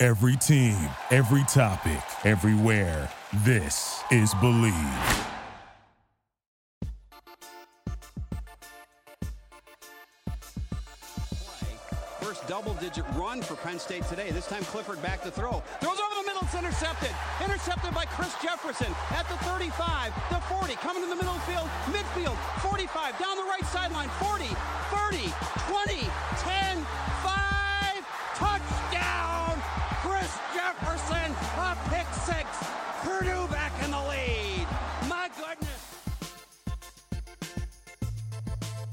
Every team, every topic, everywhere. This is Bleav. First double digit run for Penn State today. This time Clifford back to throw. Throws over the middle, it's intercepted. Intercepted by Chris Jefferson at the 35, the 40, coming in the middle field, midfield, 45, down the right sideline, 40,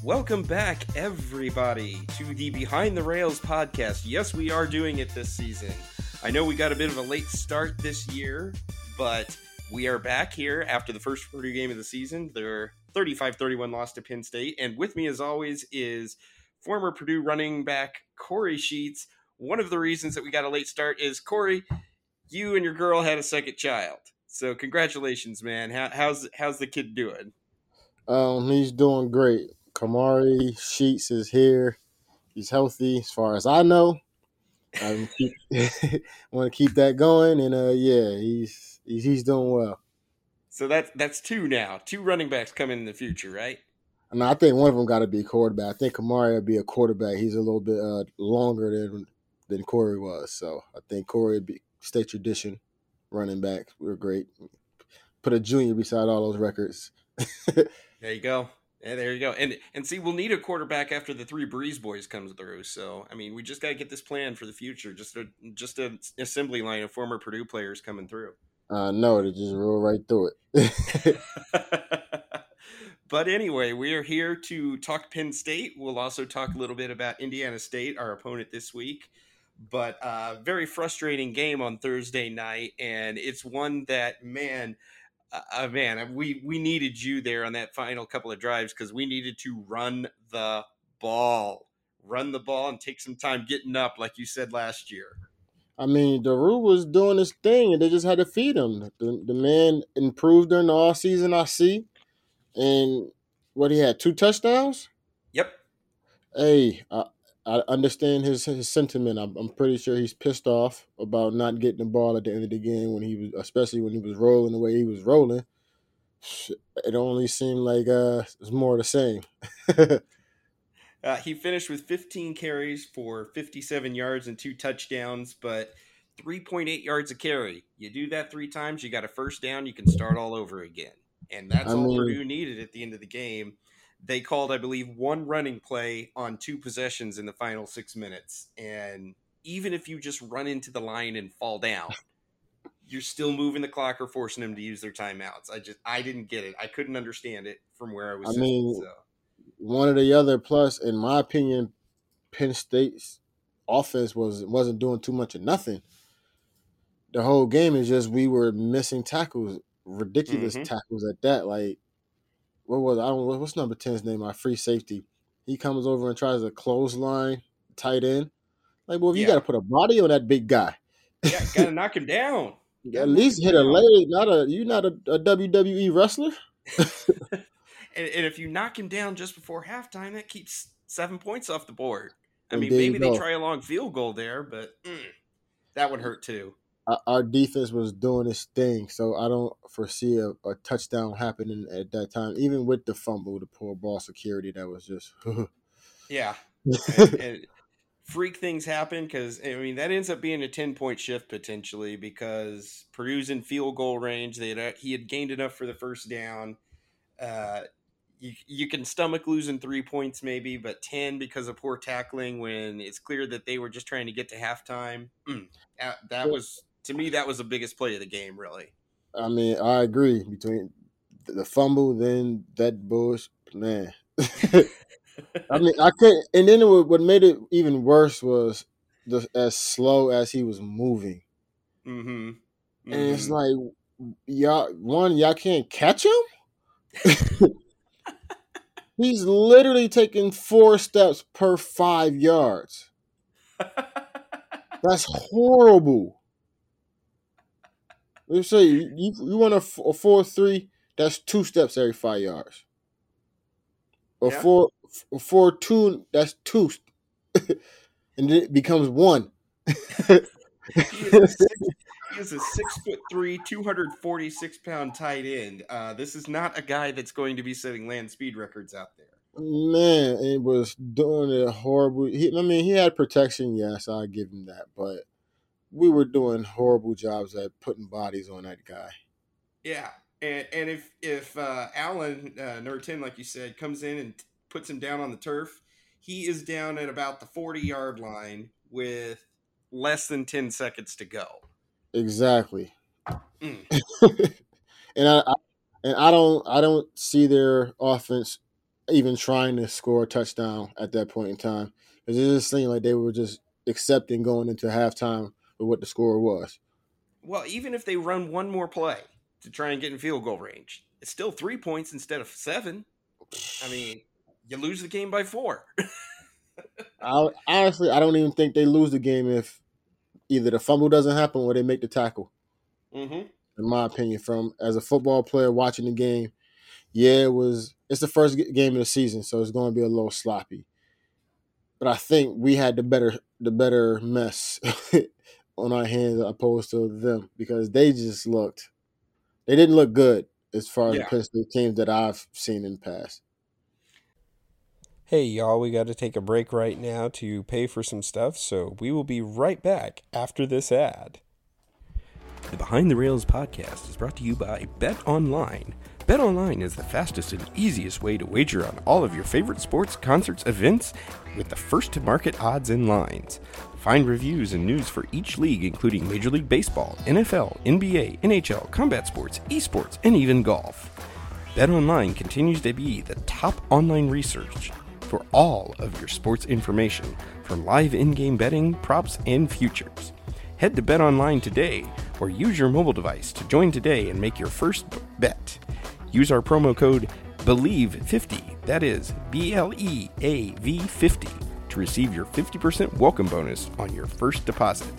Welcome back, everybody, to the Behind the Rails podcast. Yes, we are doing it this season. I know we got a bit of a late start this year, but we are back here after the first Purdue game of the season. Their 35 31 loss to Penn State. And with me, as always, is former Purdue running back Kory Sheets. One of the reasons that we got a late start is Kory, you and your girl had a second child. So, congratulations, man. How, how's, how's the kid doing? Um, he's doing great. Kamari Sheets is here. He's healthy, as far as I know. I want to keep that going, and uh, yeah, he's he's, he's doing well. So that's that's two now. Two running backs coming in the future, right? No, I think one of them got to be a quarterback. I think Kamari will be a quarterback. He's a little bit uh, longer than than Kory was, so I think Kory would be state tradition running back. We're great. Put a junior beside all those records. there you go. Yeah, there you go. And and see, we'll need a quarterback after the three Brees boys comes through. So I mean, we just got to get this plan for the future. Just a just an assembly line of former Purdue players coming through. Uh, no, they just roll right through it. but anyway, we are here to talk Penn State. We'll also talk a little bit about Indiana State, our opponent this week. But uh, very frustrating game on Thursday night, and it's one that man Uh, uh, man, uh, we we needed you there on that final couple of drives because we needed to run the ball, run the ball, and take some time getting up, like you said last year. I mean, Doerue was doing his thing, and they just had to feed him. The, the man improved during the off season. I see, and what he had two touchdowns. Yep. Hey, I, I understand his his sentiment. I'm, I'm pretty sure he's pissed off about not getting the ball at the end of the game when he was, especially when he was rolling the way he was rolling. It only seemed like uh, it's more the same. uh, he finished with 15 carries for 57 yards and two touchdowns, but 3.8 yards a carry. You do that three times, you got a first down, you can start all over again, and that's I all mean, Purdue needed at the end of the game they called, I believe, one running play on two possessions in the final six minutes. And even if you just run into the line and fall down, you're still moving the clock or forcing them to use their timeouts. I just I didn't get it. I couldn't understand it from where I was. I sitting, mean, so. one of the other plus, in my opinion, Penn State's offense was wasn't doing too much of nothing. The whole game is just we were missing tackles, ridiculous mm-hmm. tackles at that. Like what was I don't what's number 10's name? My free safety. He comes over and tries a clothesline tight end. Like, well, if you got to put a body on that big guy, yeah, got to knock him down. At least hit a leg. Not a you not a, a WWE wrestler. and, and, if you knock him down just before halftime, that keeps seven points off the board. I mean, maybe they try a long field goal there, but mm, that would hurt too our defense was doing its thing, so I don't foresee a, a, touchdown happening at that time. Even with the fumble, the poor ball security, that was just yeah. and, and freak things happen because I mean that ends up being a ten point shift potentially because Purdue's in field goal range. They had, he had gained enough for the first down. Uh, you, you can stomach losing three points maybe, but ten because of poor tackling when it's clear that they were just trying to get to halftime. Mm, that, that was to me, that was the biggest play of the game, really. I mean, I agree. Between the fumble, then that bush, man. I mean, I couldn't. And then what made it even worse was the, as slow as he was moving. Mm-hmm. And it's Mhm. like y'all one, y'all can't catch him? He's literally taking four steps per five yards. That's horrible. Let's say you, you, you want a, f- a four three, that's two steps every five yards. A Yeah. four a four two, that's two, and then it becomes one. he, is a six, he is a six foot three, two hundred forty six pound tight end. Uh, this is not a guy that's going to be setting land speed records out there. Man, it was doing it horrible. He, I mean, he had protection, yes, I'll give him that, but we were doing horrible jobs at putting bodies on that guy. Yeah, and and if if uh, Allen uh, Nurtin, like you said, comes in and puts him down on the turf, he is down at about the forty yard line with less than ten seconds to go. Exactly. Mm. and I, I and I don't I don't see their offense even trying to score a touchdown at that point in time. It just seemed like they were just accepting going into halftime what the score was. Well, even if they run one more play to try and get in field goal range, it's still three points instead of seven. I mean, you lose the game by four. I honestly I don't even think they lose the game if either the fumble doesn't happen or they make the tackle. mm-hmm. in my opinion, from as a football player watching the game. Yeah, it was. It's the first game of the season, so it's going to be a little sloppy. But I think we had the better the better mess on our hands opposed to them because they just looked. They didn't look good as far as Yeah. the Penn State teams that I've seen in the past. Hey, y'all, we got to take a break right now to pay for some stuff, so we will be right back after this ad. The Behind the Rails podcast is brought to you by Bet Online. Bet Online is the fastest and easiest way to wager on all of your favorite sports, concerts, events with the first to market odds and lines. Find reviews and news for each league, including Major League Baseball, NFL, NBA, NHL, combat sports, esports, and even golf. BetOnline continues to be the top online research for all of your sports information, from live in-game betting, props, and futures. Head to BetOnline today or use your mobile device to join today and make your first bet. Use our promo code BLEAV50, that is B L E A V 50, to receive your 50% welcome bonus on your first deposit.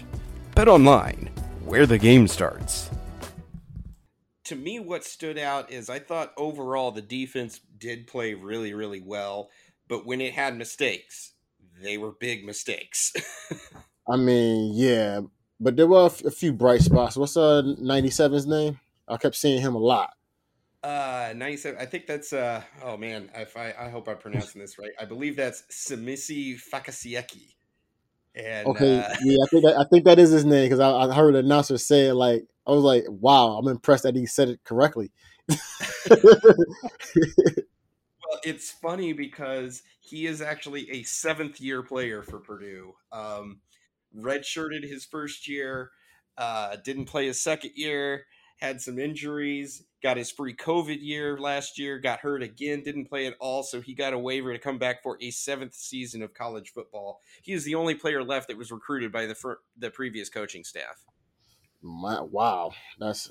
Bet online, where the game starts. To me, what stood out is I thought overall the defense did play really, really well, but when it had mistakes, they were big mistakes. I mean, yeah, but there were a f- a few bright spots. What's uh 97's name? I kept seeing him a lot. Uh, 97. I think that's uh. Oh man, if I I hope I'm pronouncing this right. I believe that's Semisi Fakasiieiki. And Okay, uh, yeah, I think that, I think that is his name because I, I heard the announcer say it like I was like, wow, I'm impressed that he said it correctly. Well, it's funny because he is actually a seventh year player for Purdue. Um, redshirted his first year, uh, didn't play his second year, had some injuries, got his free COVID year last year, got hurt again, didn't play at all. So he got a waiver to come back for a seventh season of college football. He is the only player left that was recruited by the fir- the previous coaching staff. My, wow, that's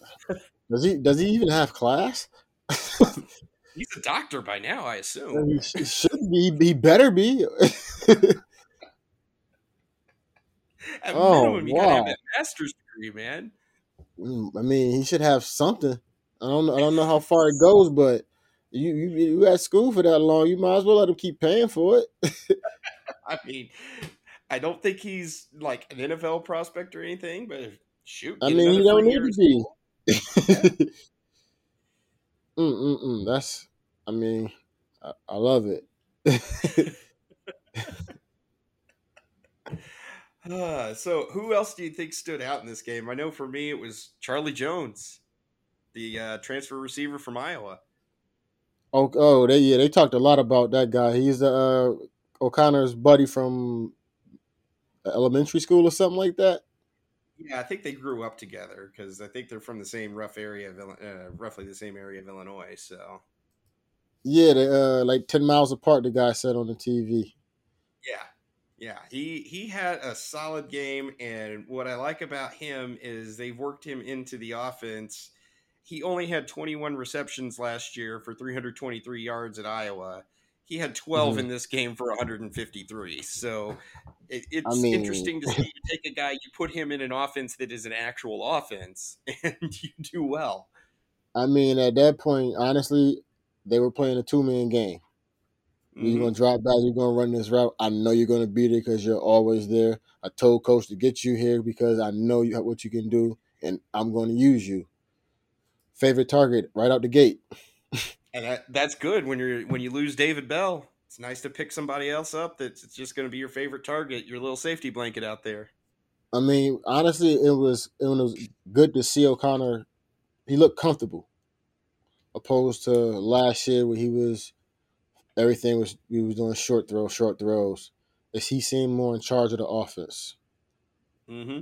does he does he even have class? He's a doctor by now, I assume. he sh- should be. He better be. At Oh, minimum, you gotta have wow. that master's degree, man. I mean, he should have something. I don't. know- I don't know how far it goes, but you you you at school for that long, you might as well let him keep paying for it. I mean, I don't think he's like an NFL prospect or anything, but shoot, I mean, he don't need to be. mm mm mm. That's. I mean, I, I love it. Uh, so, who else do you think stood out in this game? I know for me it was Charlie Jones, the uh, transfer receiver from Iowa. Oh, oh, they yeah, they talked a lot about that guy. He's uh O'Connell's buddy from elementary school or something like that. Yeah, I think they grew up together because I think they're from the same rough area of uh, roughly the same area of Illinois. So, Yeah, they uh like ten miles apart. The guy said on the TV. yeah, Yeah, he he had a solid game, and what I like about him is they've worked him into the offense. He only had 21 receptions last year for 323 yards at Iowa. He had 12 Mhm. in this game for 153. So it, it's I mean- interesting to see you take a guy, you put him in an offense that is an actual offense, and you do well. I mean, at that point, honestly, they were playing a two man game. You're Mhm. gonna drop back. You're gonna run this route. I know you're gonna beat it because you're always there. I told coach to get you here because I know you what you can do, and I'm going to use you. Favorite target right out the gate. And that, that's good when you're when you lose David Bell. It's nice to pick somebody else up that's it's just going to be your favorite target, your little safety blanket out there. I mean, honestly, it was it was good to see O'Connell. He looked comfortable, opposed to last year where he was everything was we was doing short throws, short throws. Is he seemed more in charge of the offense? Mm-hmm.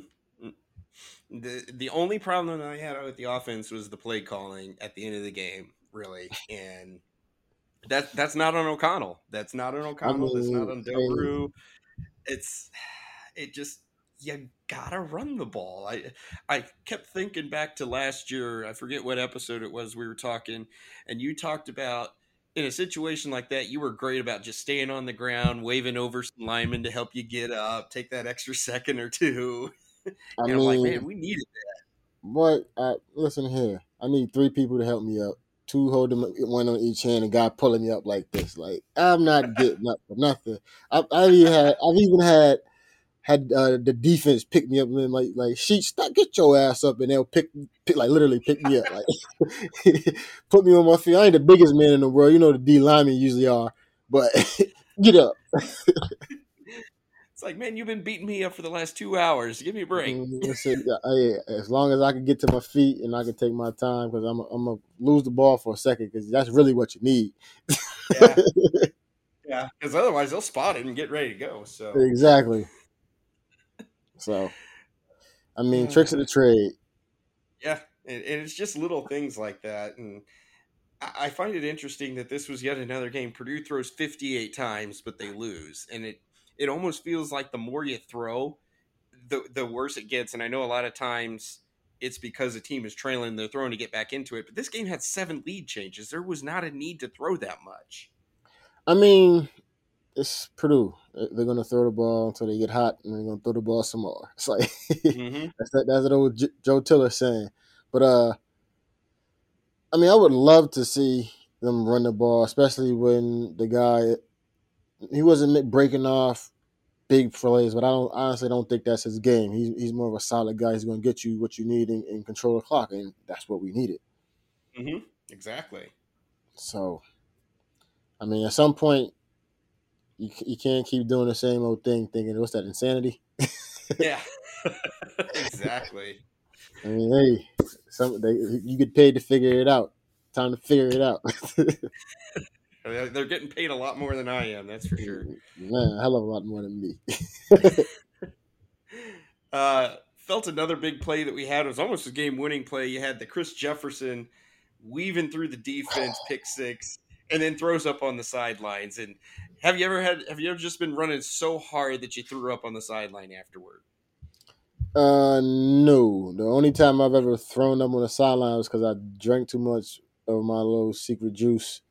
The the only problem I had with the offense was the play calling at the end of the game, really, and that that's not on O'Connell. That's not on O'Connell. that's not on mean, Doerue. It's it just you gotta run the ball. I I kept thinking back to last year. I forget what episode it was we were talking, and you talked about in a situation like that, you were great about just staying on the ground, waving over some linemen to help you get up, take that extra second or two. I and I'm mean, like, man, we needed that. But I, listen here. I need three people to help me up. Two holding one on each hand, and guy pulling me up like this. Like I'm not getting up for nothing. I, I've even had, I've even had, had uh, the defense pick me up and like, like sheet, stop, get your ass up, and they'll pick, pick, like literally pick me up, like put me on my feet. I ain't the biggest man in the world, you know the D linemen usually are, but get up. It's like, man, you've been beating me up for the last two hours. Give me a break. Mm, listen, yeah, hey, as long as I can get to my feet and I can take my time, because I'm, I'm gonna lose the ball for a second, because that's really what you need. Yeah, yeah, because otherwise they'll spot it and get ready to go. So Exactly. So, I mean, tricks of the trade. yeah, and, and it's just little things like that, and I, find it interesting that this was yet another game. Purdue throws 58 times, but they lose, and it it almost feels like the more you throw, the the worse it gets. And I know a lot of times it's because a team is trailing, they're throwing to get back into it. But this game had seven lead changes. There was not a need to throw that much. I mean, it's Purdue. They're gonna throw the ball until they get hot, and they're gonna throw the ball some more. It's like Mm-hmm. that's that, that's what old J- Joe Tiller saying. But uh, I mean, I would love to see them run the ball, especially when the guy he wasn't breaking off big plays, but I don't honestly don't think that's his game. He's he's more of a solid guy. He's going to get you what you need and, and control the clock, and that's what we needed. Mm-hmm. Exactly. So, I mean, at some point, you you can't keep doing the same old thing, thinking what's that insanity? Yeah. exactly. I mean, hey, some they, you get paid to figure it out. Time to figure it out. They're they're getting paid a lot more than I am, that's for sure. Man, a hell of a lot more than me. Uh, felt another big play that we had it was almost a game winning play. You had the Chris Jefferson weaving through the defense, pick six, and then throws up on the sidelines. And have you ever had have you ever just been running so hard that you threw up on the sideline afterward? Uh, no. The only time I've ever thrown up on the sideline was because I drank too much of my little secret juice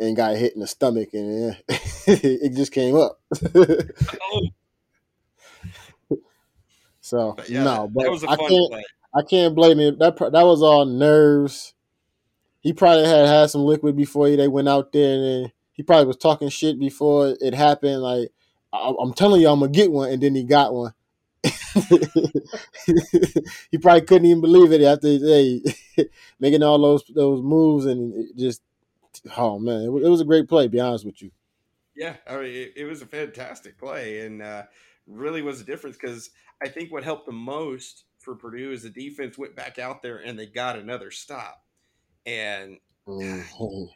and got hit in the stomach, and it just came up. Oh, so yeah, no, but that was a I can't. play. I can't blame him. That that was all nerves. He probably had had some liquid before they went out there, and then he probably was talking shit before it happened. Like I- I'm telling you, I'm gonna get one, and then he got one. he probably couldn't even believe it after hey, making all those those moves, and it just oh man, it was, it was a great play. To be honest with you. Yeah, I mean, it, it was a fantastic play and uh, really was a difference because I think what helped the most for Purdue is the defense went back out there and they got another stop. And Mhm.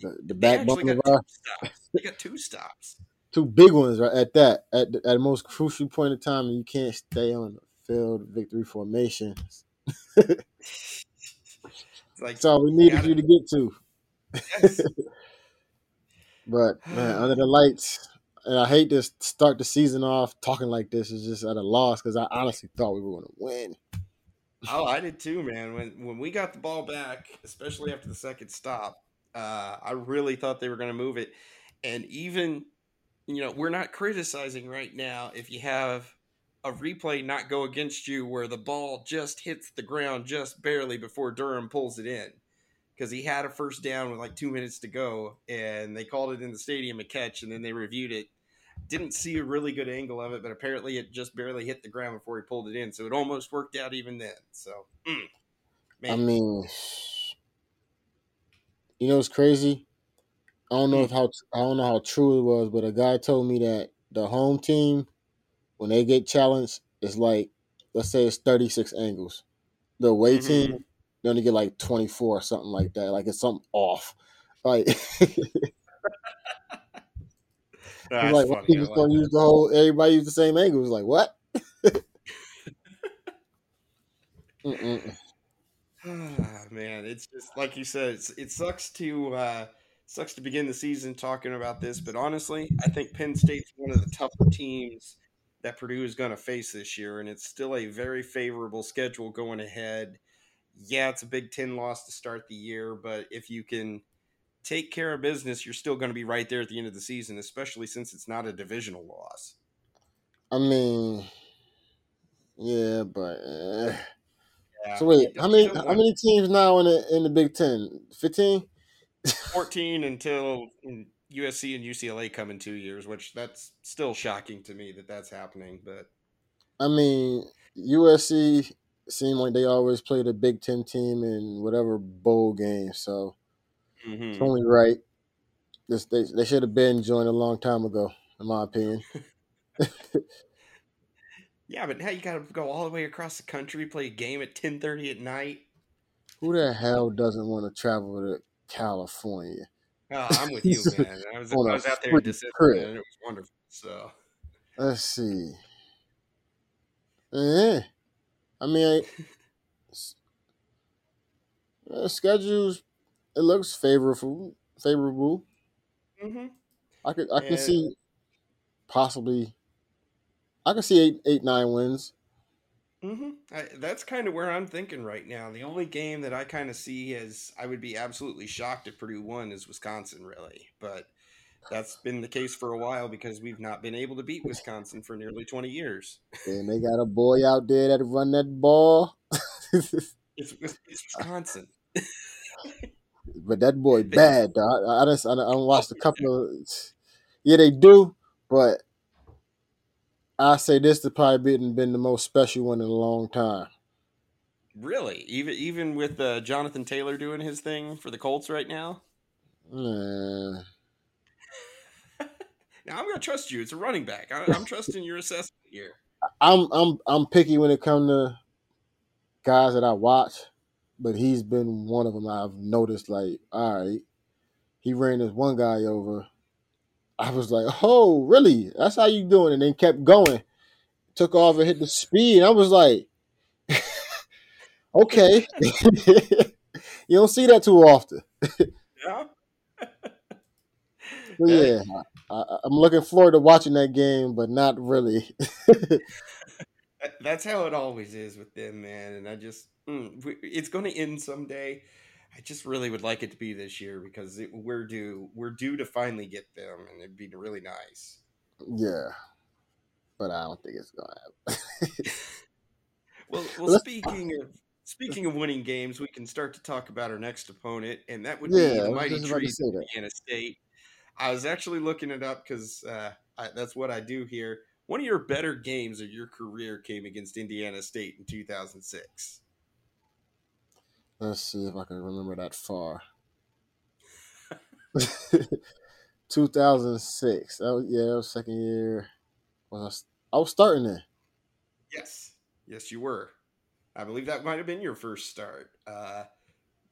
The, backbone of our. They got two stops. two big ones right at that at the, at the most crucial point in time and you can't stay on the field victory formation It's like, that's all we needed you to get to yes. but man under the lights and I hate to start the season off talking like this is just at a loss because I honestly thought we were going to win. Oh, I did too, man. When when we got the ball back, especially after the second stop, uh, I really thought they were going to move it. And even, you know, we're not criticizing right now if you have a replay not go against you where the ball just hits the ground just barely before Durham pulls it in. Because he had a first down with like two minutes to go, and they called it in the stadium a catch, and then they reviewed it. Didn't see a really good angle of it, but apparently it just barely hit the ground before he pulled it in. So it almost worked out even then. So, mm, I mean, you know, it's crazy. I don't know if how I don't know how true it was, but a guy told me that the home team, when they get challenged, it's like let's say it's thirty six angles. The away Mhm. team, they only get like twenty four or something like that. Like it's something off. Like That's like, funny. just like gonna that. use the whole? Everybody use the same angle. It's like what? Ah, man, it's just like you said. It's, it sucks to uh, sucks to begin the season talking about this, but honestly, I think Penn State's one of the tougher teams that Purdue is going to face this year, and it's still a very favorable schedule going ahead. Yeah, it's a Big Ten loss to start the year, but if you can take care of business, you're still going to be right there at the end of the season, especially since it's not a divisional loss. I mean, yeah, but uh, so wait, how many how many teams now in the in the Big Ten? Fifteen. 14 until USC and UCLA come in two years, which that's still shocking to me that that's happening. But I mean, USC seemed like they always play the Big Ten team in whatever bowl game, so Mm-hmm. it's only right. This they they should have been joined a long time ago, in my opinion. yeah, but now you got to go all the way across the country, play a game at 10:30 at night. Who the hell doesn't want to travel to California? Oh, I'm with you, man. I was, I was out there in December, and it was wonderful. So Let's see. Yeah, I mean, I, uh, schedules. It looks favorable. Favorable. hmm I could. I can see possibly. I can see eight, eight, nine wins. hmm I, that's kind of where I'm thinking right now. The only game that I kind of see as I would be absolutely shocked if Purdue won is Wisconsin, really. But that's been the case for a while because we've not been able to beat Wisconsin for nearly 20 years. And they got a boy out there that run that ball. It's, it's Wisconsin. but that boy bad. Dog. I, I just I, I watched a couple of. Yeah, they do, but I say this to probably been been the most special one in a long time. Really, even even with uh, Jonathan Taylor doing his thing for the Colts right now. Man. Now I'm gonna trust you. It's a running back. I, I'm trusting your assessment here. I'm I'm I'm picky when it comes to guys that I watch, but he's been one of them I've noticed. Like, all right, he ran this one guy over. I was like, oh, really? That's how you doing? And then kept going, took off and hit the speed. I was like, okay, you don't see that too often. Yeah. Yeah, I, I'm looking forward to watching that game, but not really. That's how it always is with them, man. And I just, mm, it's going to end someday. I just really would like it to be this year because it, we're due. We're due to finally get them, and it'd be really nice. yeah, but I don't think it's gonna happen. Well, well, speaking of speaking of winning games, we can start to talk about our next opponent, and that would Yeah, be the Mighty just about to Trees of. Indiana State. I was actually looking it up because uh, that's what I do here. One of your better games of your career came against Indiana State in 2006. Let's see if I can remember that far. 2006. That was, yeah, that was second year. Was I, I was starting there. Yes, yes, you were. I believe that might have been your first start. Uh,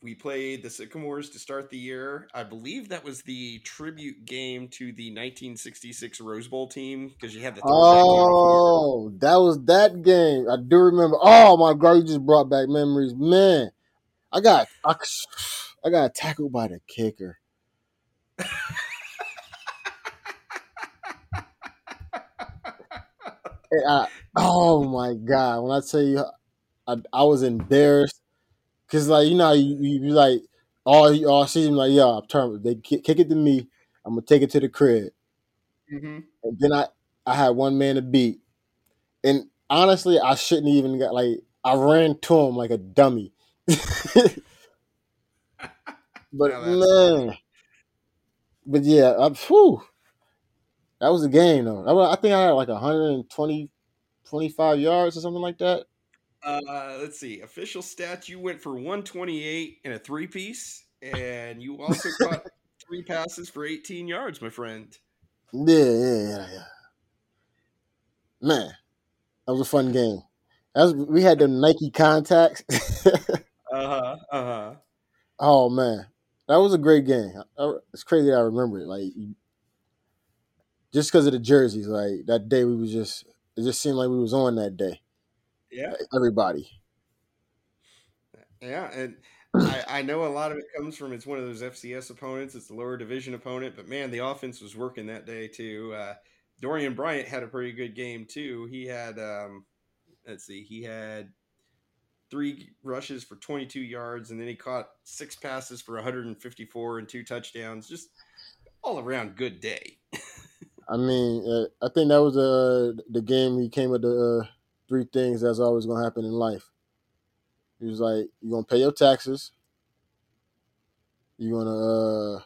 we played the Sycamores to start the year. I believe that was the tribute game to the 1966 Rose Bowl team because you had the. Oh, that was that game. I do remember. Oh my god, you just brought back memories, man. I got I, got tackled by the kicker. I, oh my god! When I tell you, I, I was embarrassed because like you know you, you, you like all all season like yeah, I'm turn they kick it to me. I'm gonna take it to the crib, Mm-hmm. and then I I had one man to beat, and honestly, I shouldn't even got like I ran to him like a dummy. but man, but yeah, I, whew, that was a game though. I, I think I had like 120, 25 yards or something like that. Uh, let's see. Official stats: you went for 128 in a three-piece, and you also caught three passes for 18 yards, my friend. Yeah, yeah, yeah, yeah. Man, that was a fun game. That was, we had the Nike contacts. Uh huh. Uh huh. oh man, that was a great game. It's crazy I remember it. Like just because of the jerseys, like that day we was just it just seemed like we was on that day. Yeah. Everybody. Yeah, and I, I know a lot of it comes from it's one of those FCS opponents. It's the lower division opponent, but man, the offense was working that day too. Uh, Dorien Bryant had a pretty good game too. He had, um, let's see, he had three rushes for 22 yards, and then he caught six passes for 154 and two touchdowns. Just all around good day. I mean, uh, I think that was uh, the game he came with the uh, three things that's always gonna happen in life. He was like, "You're gonna pay your taxes. You're gonna uh,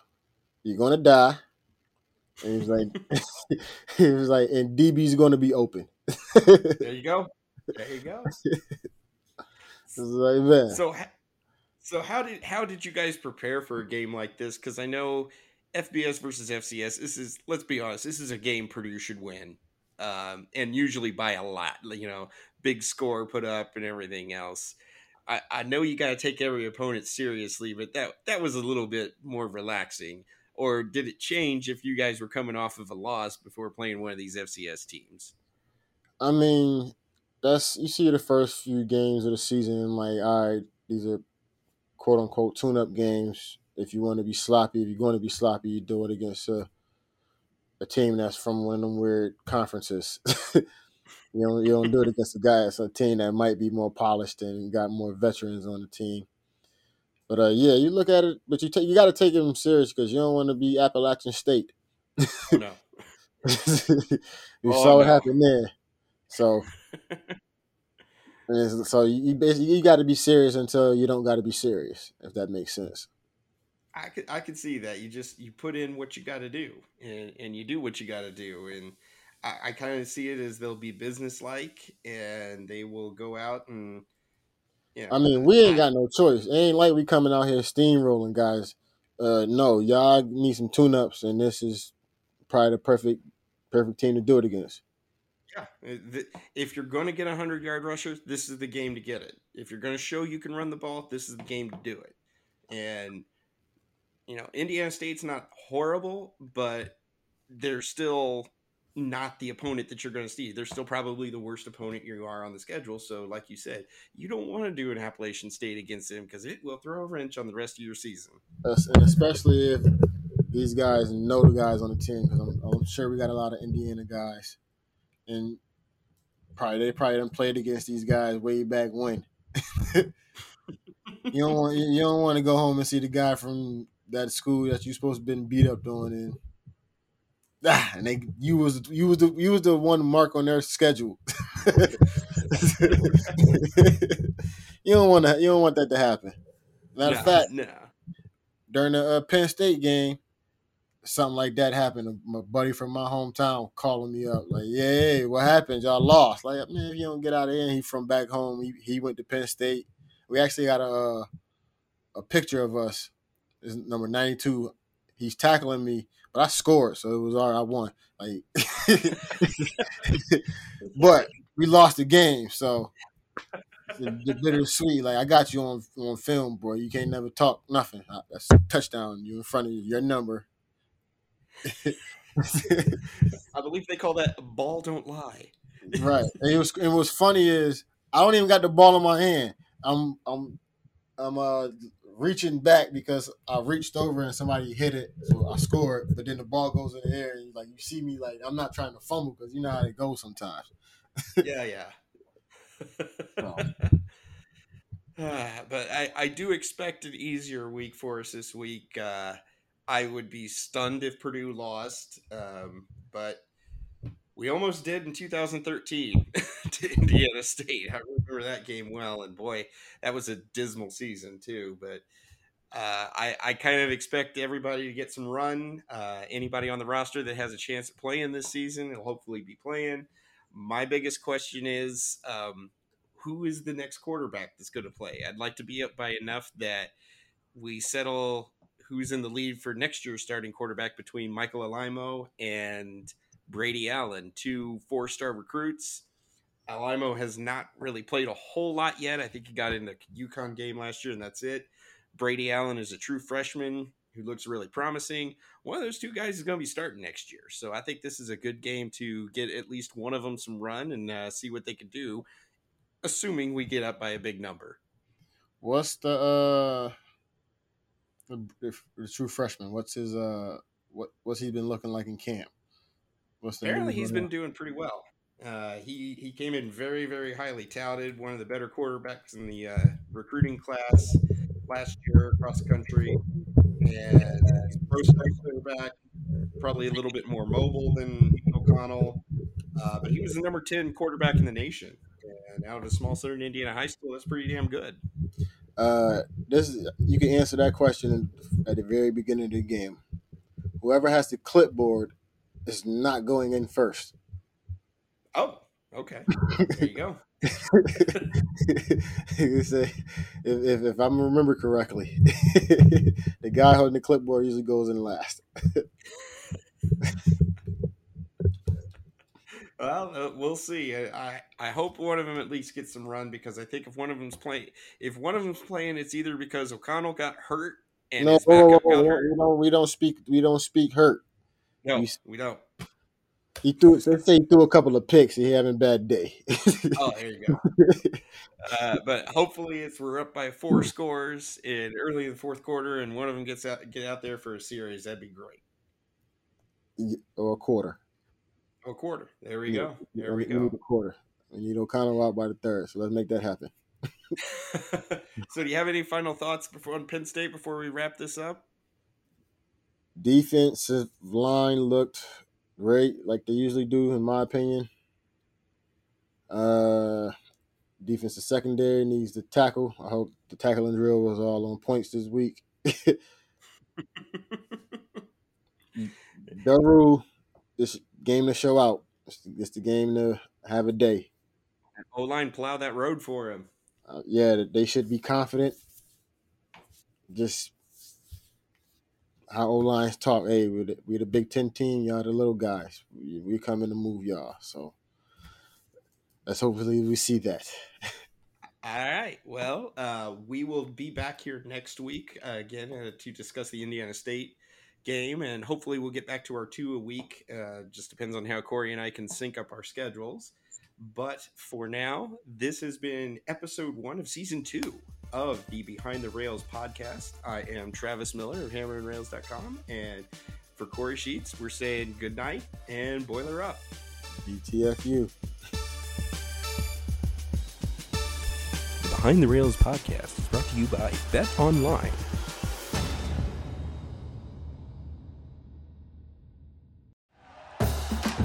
you're gonna die." And he was like, he was like, "And DB's gonna be open." There you go. There you go. Like, So, so how did how did you guys prepare for a game like this? Because I know FBS versus FCS. This is let's be honest. This is a game Purdue should win, um, and usually by a lot. You know, big score put up and everything else. I, I know you got to take every opponent seriously, but that that was a little bit more relaxing. Or did it change if you guys were coming off of a loss before playing one of these FCS teams? I mean, that's you see the first few games of the season, like, all right, these are quote unquote tune up games. If you want to be sloppy, if you're going to be sloppy, you do it against a, a team that's from one of them weird conferences. you don't you don't do it against a guy that's a team that might be more polished and got more veterans on the team. But uh, yeah, you look at it, but you take you got to take them serious because you don't want to be Appalachian State. Oh, no. you Oh, saw what no. happened there. So, so you you basically you got to be serious until you don't got to be serious, if that makes sense. I could I could see that you just you put in what you got to do and and you do what you got to do and I, I kind of see it as they'll be business like and they will go out and you know I mean, we ain't got no choice. It ain't like we coming out here steamrolling guys. Uh, no, y'all need some tune ups, and this is probably the perfect perfect team to do it against. Yeah eh, if you're going to get a 100 yard rusher this is the game to get it if you're going to show you can run the ball this is the game to do it and you know Indiana State's not horrible but they're still not the opponent that you're going to see. They're still probably the worst opponent you are on the schedule. So, like you said, you don't want to do an Appalachian State against them because it will throw a wrench on the rest of your season. And especially if these guys know the guys on the team, because I'm, I'm sure we got a lot of Indiana guys, and probably they probably done played against these guys way back when. you don't want you don't want to go home and see the guy from that school that you supposed to been beat up on, and ah, and they you was you was the you was the one mark on their schedule. you don't want to you don't want that to happen. Matter of fact, nah. during the uh, Penn State game, something like that happened. My buddy from my hometown calling me up, like, "Yeah, what happened? Y'all lost." Like, man, if you don't get out of here, he from back home. He, he went to Penn State. We actually got a a picture of us. Is number ninety two. He's tackling me, but I scored, so it was all right. I won. Like, but we lost the game, so the, bittersweet. Like I got you on on film, bro. You can't never talk nothing. Touchdown. You in front of you, your number. I believe they call that ball don't lie. right. And it was and what's funny is I don't even got the ball in my hand. I'm I'm I'm uh reaching back because I reached over and somebody hit it, so I scored. But then the ball goes in the air, and like you see me, like I'm not trying to fumble because you know how it goes sometimes. yeah, yeah. Uh, but I, I do expect an easier week for us this week. Uh, I would be stunned if Purdue lost, um, but we almost did in 2013 to Indiana State. I remember that game well, and boy, that was a dismal season too. But uh, I, I kind of expect everybody to get some run. Uh, anybody on the roster that has a chance at playing this season will hopefully be playing. My biggest question is um, who is the next quarterback that's going to play? I'd like to be up by enough that we settle who's in the lead for next year's starting quarterback between Michael Alaimo and Brady Allen, two four star recruits. Alaimo has not really played a whole lot yet. I think he got in the UConn game last year, and that's it. Brady Allen is a true freshman who looks really promising. One of those two guys is going to be starting next year. So I think this is a good game to get at least one of them some run and uh, see what they can do, assuming we get up by a big number. What's the uh the, the true freshman? What's his uh what what's he been looking like in camp? What's the Apparently, he's been doing pretty well. Uh, he he came in very very highly touted, one of the better quarterbacks in the uh, recruiting class last year across the country, and pro quarterback, probably a little bit more mobile than O'Connell, uh, but he was the number ten quarterback in the nation, and out of a small southern Indiana high school, that's pretty damn good. Uh, this is, you can answer that question at the very beginning of the game. Whoever has the clipboard is not going in first. Oh, okay. There you go. you say, if, if, if I remember correctly, the guy holding the clipboard usually goes in last. Well, uh, we'll see. I I hope one of them at least gets some run because I think if one of them's playing, if one of them's playing, it's either because O'Connell got hurt and no, whoa, whoa, whoa, we don't we don't speak we don't speak hurt. No, we, we don't. He threw. Let's say he threw a couple of picks. He having a bad day. oh, there you go. Uh, but hopefully, if we're up by four scores in early in the fourth quarter, and one of them gets out get out there for a series, that'd be great. Or a quarter. Or a quarter. There we go. There we, we go. Need a quarter. We need O'Connell out by the third. So let's make that happen. so, do you have any final thoughts before on Penn State before we wrap this up? Defensive line looked great, like they usually do, in my opinion. Uh, defensive secondary needs to tackle. I hope the tackling drill was all on points this week. Doerue, this game to show out. It's, it's the game to have a day. O line plow that road for him. Uh, yeah, they should be confident. Just how O lines talk. Hey, we're the, we're the Big Ten team. Y'all the little guys. We, we coming to move y'all. So let's hopefully we see that. All right. Well, uh, we will be back here next week uh, again uh, to discuss the Indiana State game, and hopefully we'll get back to our two a week. Uh, just depends on how Kory and I can sync up our schedules. But for now, this has been episode one of season two of the Behind the Rails podcast. I am Travis Miller of hammerandrails.com. And for Kory Sheets, we're saying good night and boiler up. BTFU. The Behind the Rails podcast is brought to you by Bet Online.